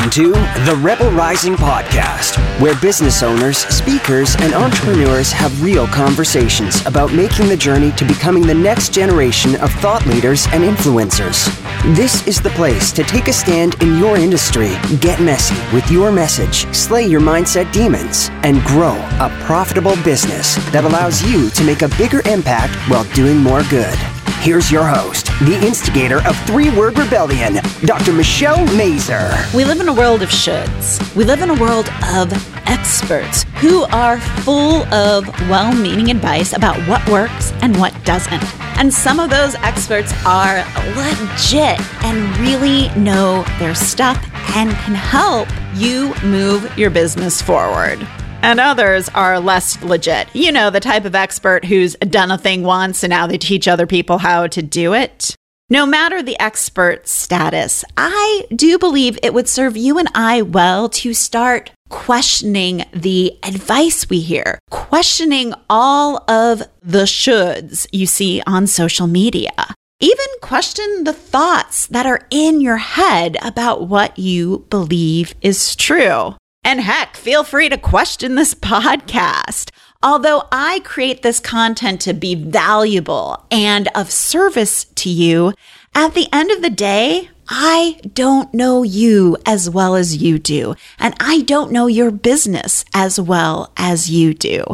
Welcome to the Rebel Rising Podcast, where business owners, speakers, and entrepreneurs have real conversations about making the journey to becoming the next generation of thought leaders and influencers. This is the place to take a stand in your industry, get messy with your message, slay your mindset demons, and grow a profitable business that allows you to make a bigger impact while doing more good. Here's your host, the instigator of Three Word Rebellion, Dr. Michelle Mazur. We live in a world of shoulds. We live in a world of experts who are full of well meaning advice about what works and what doesn't. And some of those experts are legit and really know their stuff and can help you move your business forward and others are less legit. You know, the type of expert who's done a thing once and now they teach other people how to do it. No matter the expert status, I do believe it would serve you and I well to start questioning the advice we hear, questioning all of the shoulds you see on social media. Even question the thoughts that are in your head about what you believe is true. And heck, feel free to question this podcast. Although I create this content to be valuable and of service to you, at the end of the day, I don't know you as well as you do. And I don't know your business as well as you do.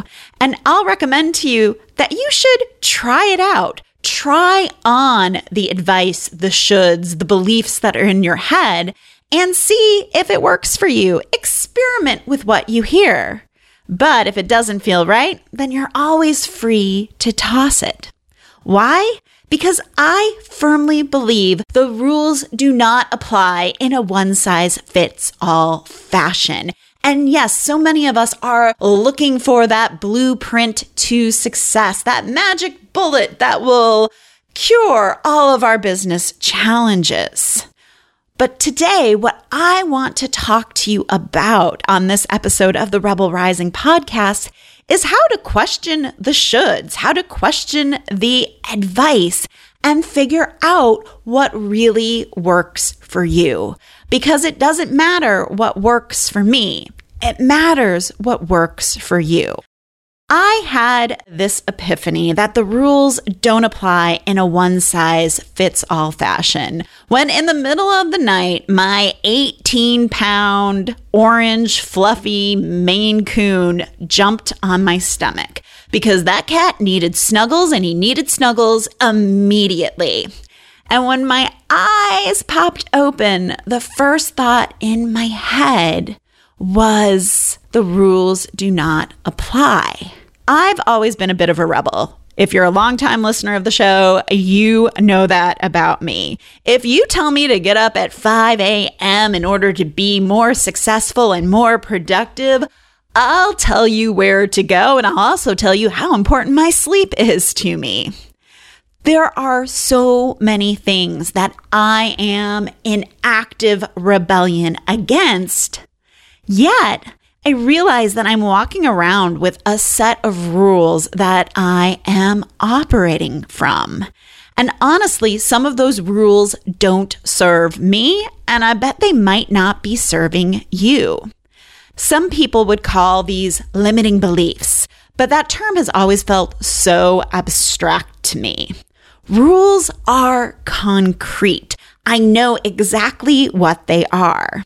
And I'll recommend to you that you should try it out. Try on the advice, the shoulds, the beliefs that are in your head and see if it works for you. Experiment with what you hear. But if it doesn't feel right, then you're always free to toss it. Why? Because I firmly believe the rules do not apply in a one size fits all fashion. And yes, so many of us are looking for that blueprint to success, that magic bullet that will cure all of our business challenges. But today, what I want to talk to you about on this episode of the Rebel Rising podcast is how to question the shoulds, how to question the advice and figure out what really works for you. Because it doesn't matter what works for me. It matters what works for you. I had this epiphany that the rules don't apply in a one size fits all fashion. When in the middle of the night, my 18 pound orange fluffy Maine Coon jumped on my stomach because that cat needed snuggles and he needed snuggles immediately. And when my eyes popped open, the first thought in my head was the rules do not apply. I've always been a bit of a rebel. If you're a longtime listener of the show, you know that about me. If you tell me to get up at 5 a.m. in order to be more successful and more productive, I'll tell you where to go and I'll also tell you how important my sleep is to me. There are so many things that I am in active rebellion against, yet I realize that I'm walking around with a set of rules that I am operating from. And honestly, some of those rules don't serve me, and I bet they might not be serving you. Some people would call these limiting beliefs, but that term has always felt so abstract to me. Rules are concrete. I know exactly what they are.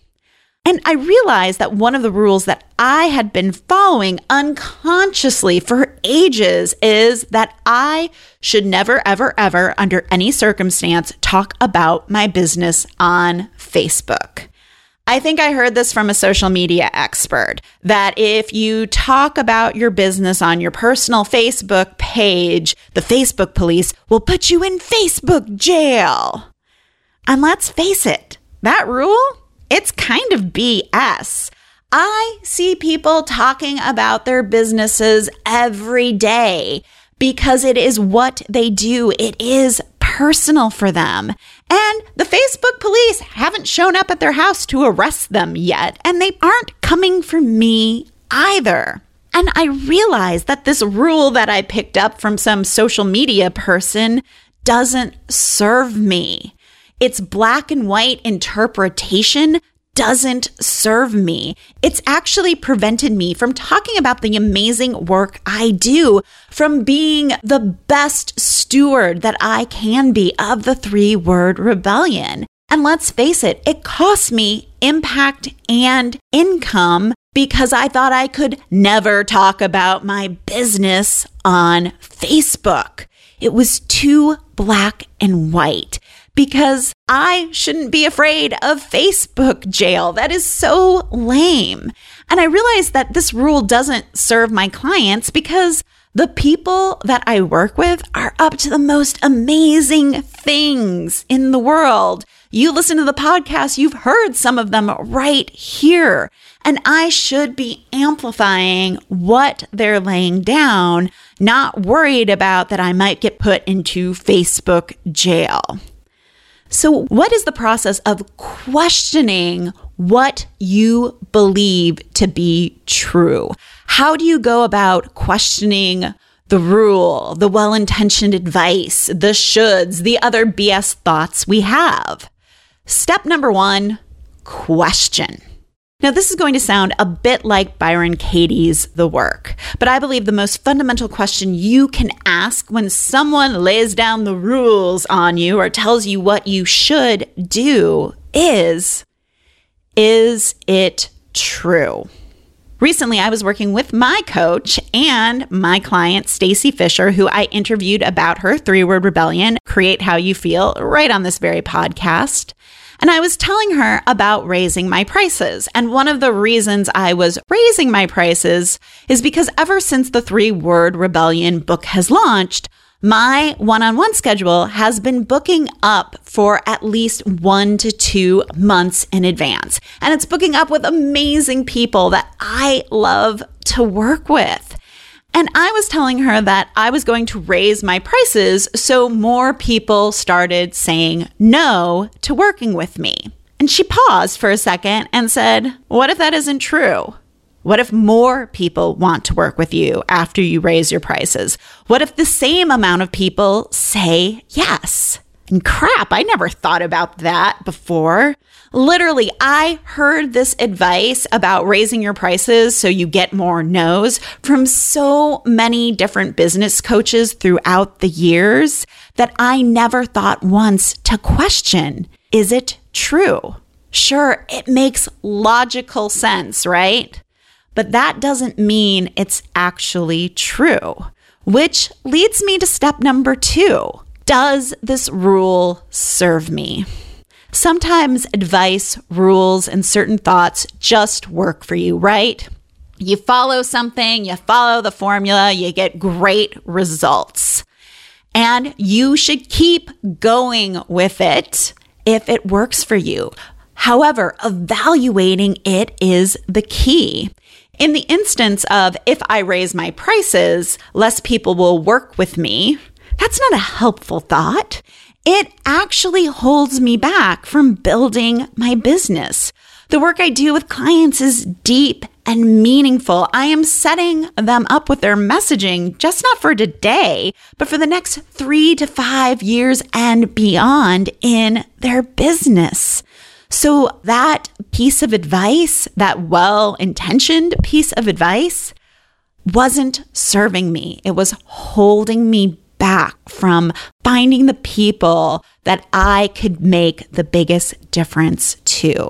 And I realized that one of the rules that I had been following unconsciously for ages is that I should never, ever, ever, under any circumstance, talk about my business on Facebook. I think I heard this from a social media expert that if you talk about your business on your personal Facebook page, the Facebook police will put you in Facebook jail. And let's face it, that rule it's kind of BS. I see people talking about their businesses every day because it is what they do. It is personal for them. And the Facebook police haven't shown up at their house to arrest them yet, and they aren't coming for me either. And I realize that this rule that I picked up from some social media person doesn't serve me its black and white interpretation doesn't serve me. It's actually prevented me from talking about the amazing work I do, from being the best steward that I can be of the three word rebellion. And let's face it, it cost me impact and income because I thought I could never talk about my business on Facebook. It was too black and white because I shouldn't be afraid of Facebook jail. That is so lame. And I realized that this rule doesn't serve my clients because the people that I work with are up to the most amazing things in the world. You listen to the podcast, you've heard some of them right here. And I should be amplifying what they're laying down, not worried about that I might get put into Facebook jail. So, what is the process of questioning what you believe to be true? How do you go about questioning the rule, the well intentioned advice, the shoulds, the other BS thoughts we have? Step number one question. Now, this is going to sound a bit like Byron Katie's The Work, but I believe the most fundamental question you can ask when someone lays down the rules on you or tells you what you should do is Is it true? Recently, I was working with my coach and my client, Stacy Fisher, who I interviewed about her three word rebellion, Create How You Feel, right on this very podcast. And I was telling her about raising my prices. And one of the reasons I was raising my prices is because ever since the three word rebellion book has launched, my one on one schedule has been booking up for at least one to two months in advance. And it's booking up with amazing people that I love to work with. And I was telling her that I was going to raise my prices so more people started saying no to working with me. And she paused for a second and said, What if that isn't true? What if more people want to work with you after you raise your prices? What if the same amount of people say yes? And crap, I never thought about that before. Literally, I heard this advice about raising your prices so you get more no's from so many different business coaches throughout the years that I never thought once to question is it true? Sure, it makes logical sense, right? But that doesn't mean it's actually true, which leads me to step number two. Does this rule serve me? Sometimes advice, rules, and certain thoughts just work for you, right? You follow something, you follow the formula, you get great results. And you should keep going with it if it works for you. However, evaluating it is the key. In the instance of if I raise my prices, less people will work with me, that's not a helpful thought it actually holds me back from building my business. The work I do with clients is deep and meaningful. I am setting them up with their messaging, just not for today, but for the next three to five years and beyond in their business. So that piece of advice, that well intentioned piece of advice, wasn't serving me. It was holding me back from finding the people that I could make the biggest difference to.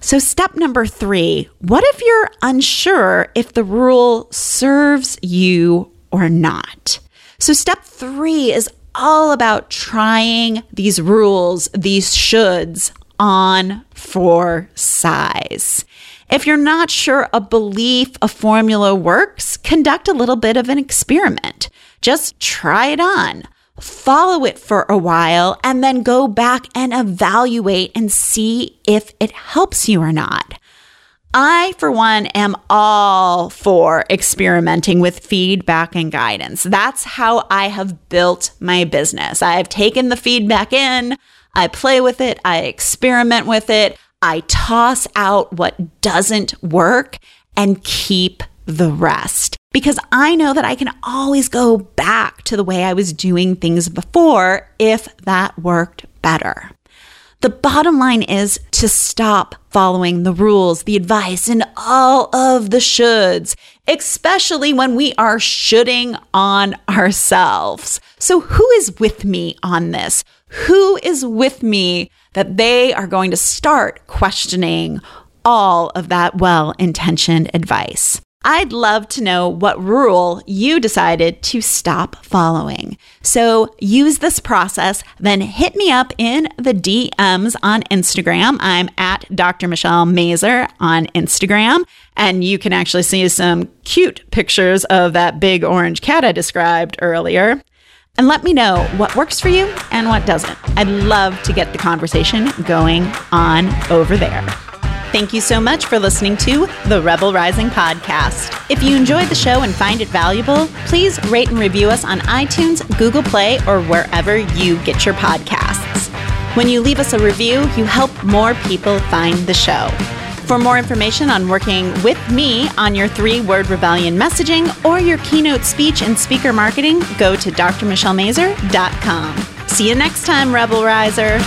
So, step number three what if you're unsure if the rule serves you or not? So, step three is all about trying these rules, these shoulds on for size. If you're not sure a belief, a formula works, conduct a little bit of an experiment. Just try it on, follow it for a while, and then go back and evaluate and see if it helps you or not. I, for one, am all for experimenting with feedback and guidance. That's how I have built my business. I've taken the feedback in, I play with it, I experiment with it, I toss out what doesn't work and keep the rest because I know that I can always go back to the way I was doing things before if that worked better. The bottom line is to stop following the rules, the advice, and all of the shoulds, especially when we are shoulding on ourselves. So, who is with me on this? Who is with me that they are going to start questioning all of that well intentioned advice? I'd love to know what rule you decided to stop following. So use this process, then hit me up in the DMs on Instagram. I'm at Dr. Michelle Mazur on Instagram, and you can actually see some cute pictures of that big orange cat I described earlier. And let me know what works for you and what doesn't. I'd love to get the conversation going on over there. Thank you so much for listening to the Rebel Rising podcast. If you enjoyed the show and find it valuable, please rate and review us on iTunes, Google Play, or wherever you get your podcasts. When you leave us a review, you help more people find the show. For more information on working with me on your three word rebellion messaging or your keynote speech and speaker marketing, go to drmichellemazur.com. See you next time, Rebel Riser.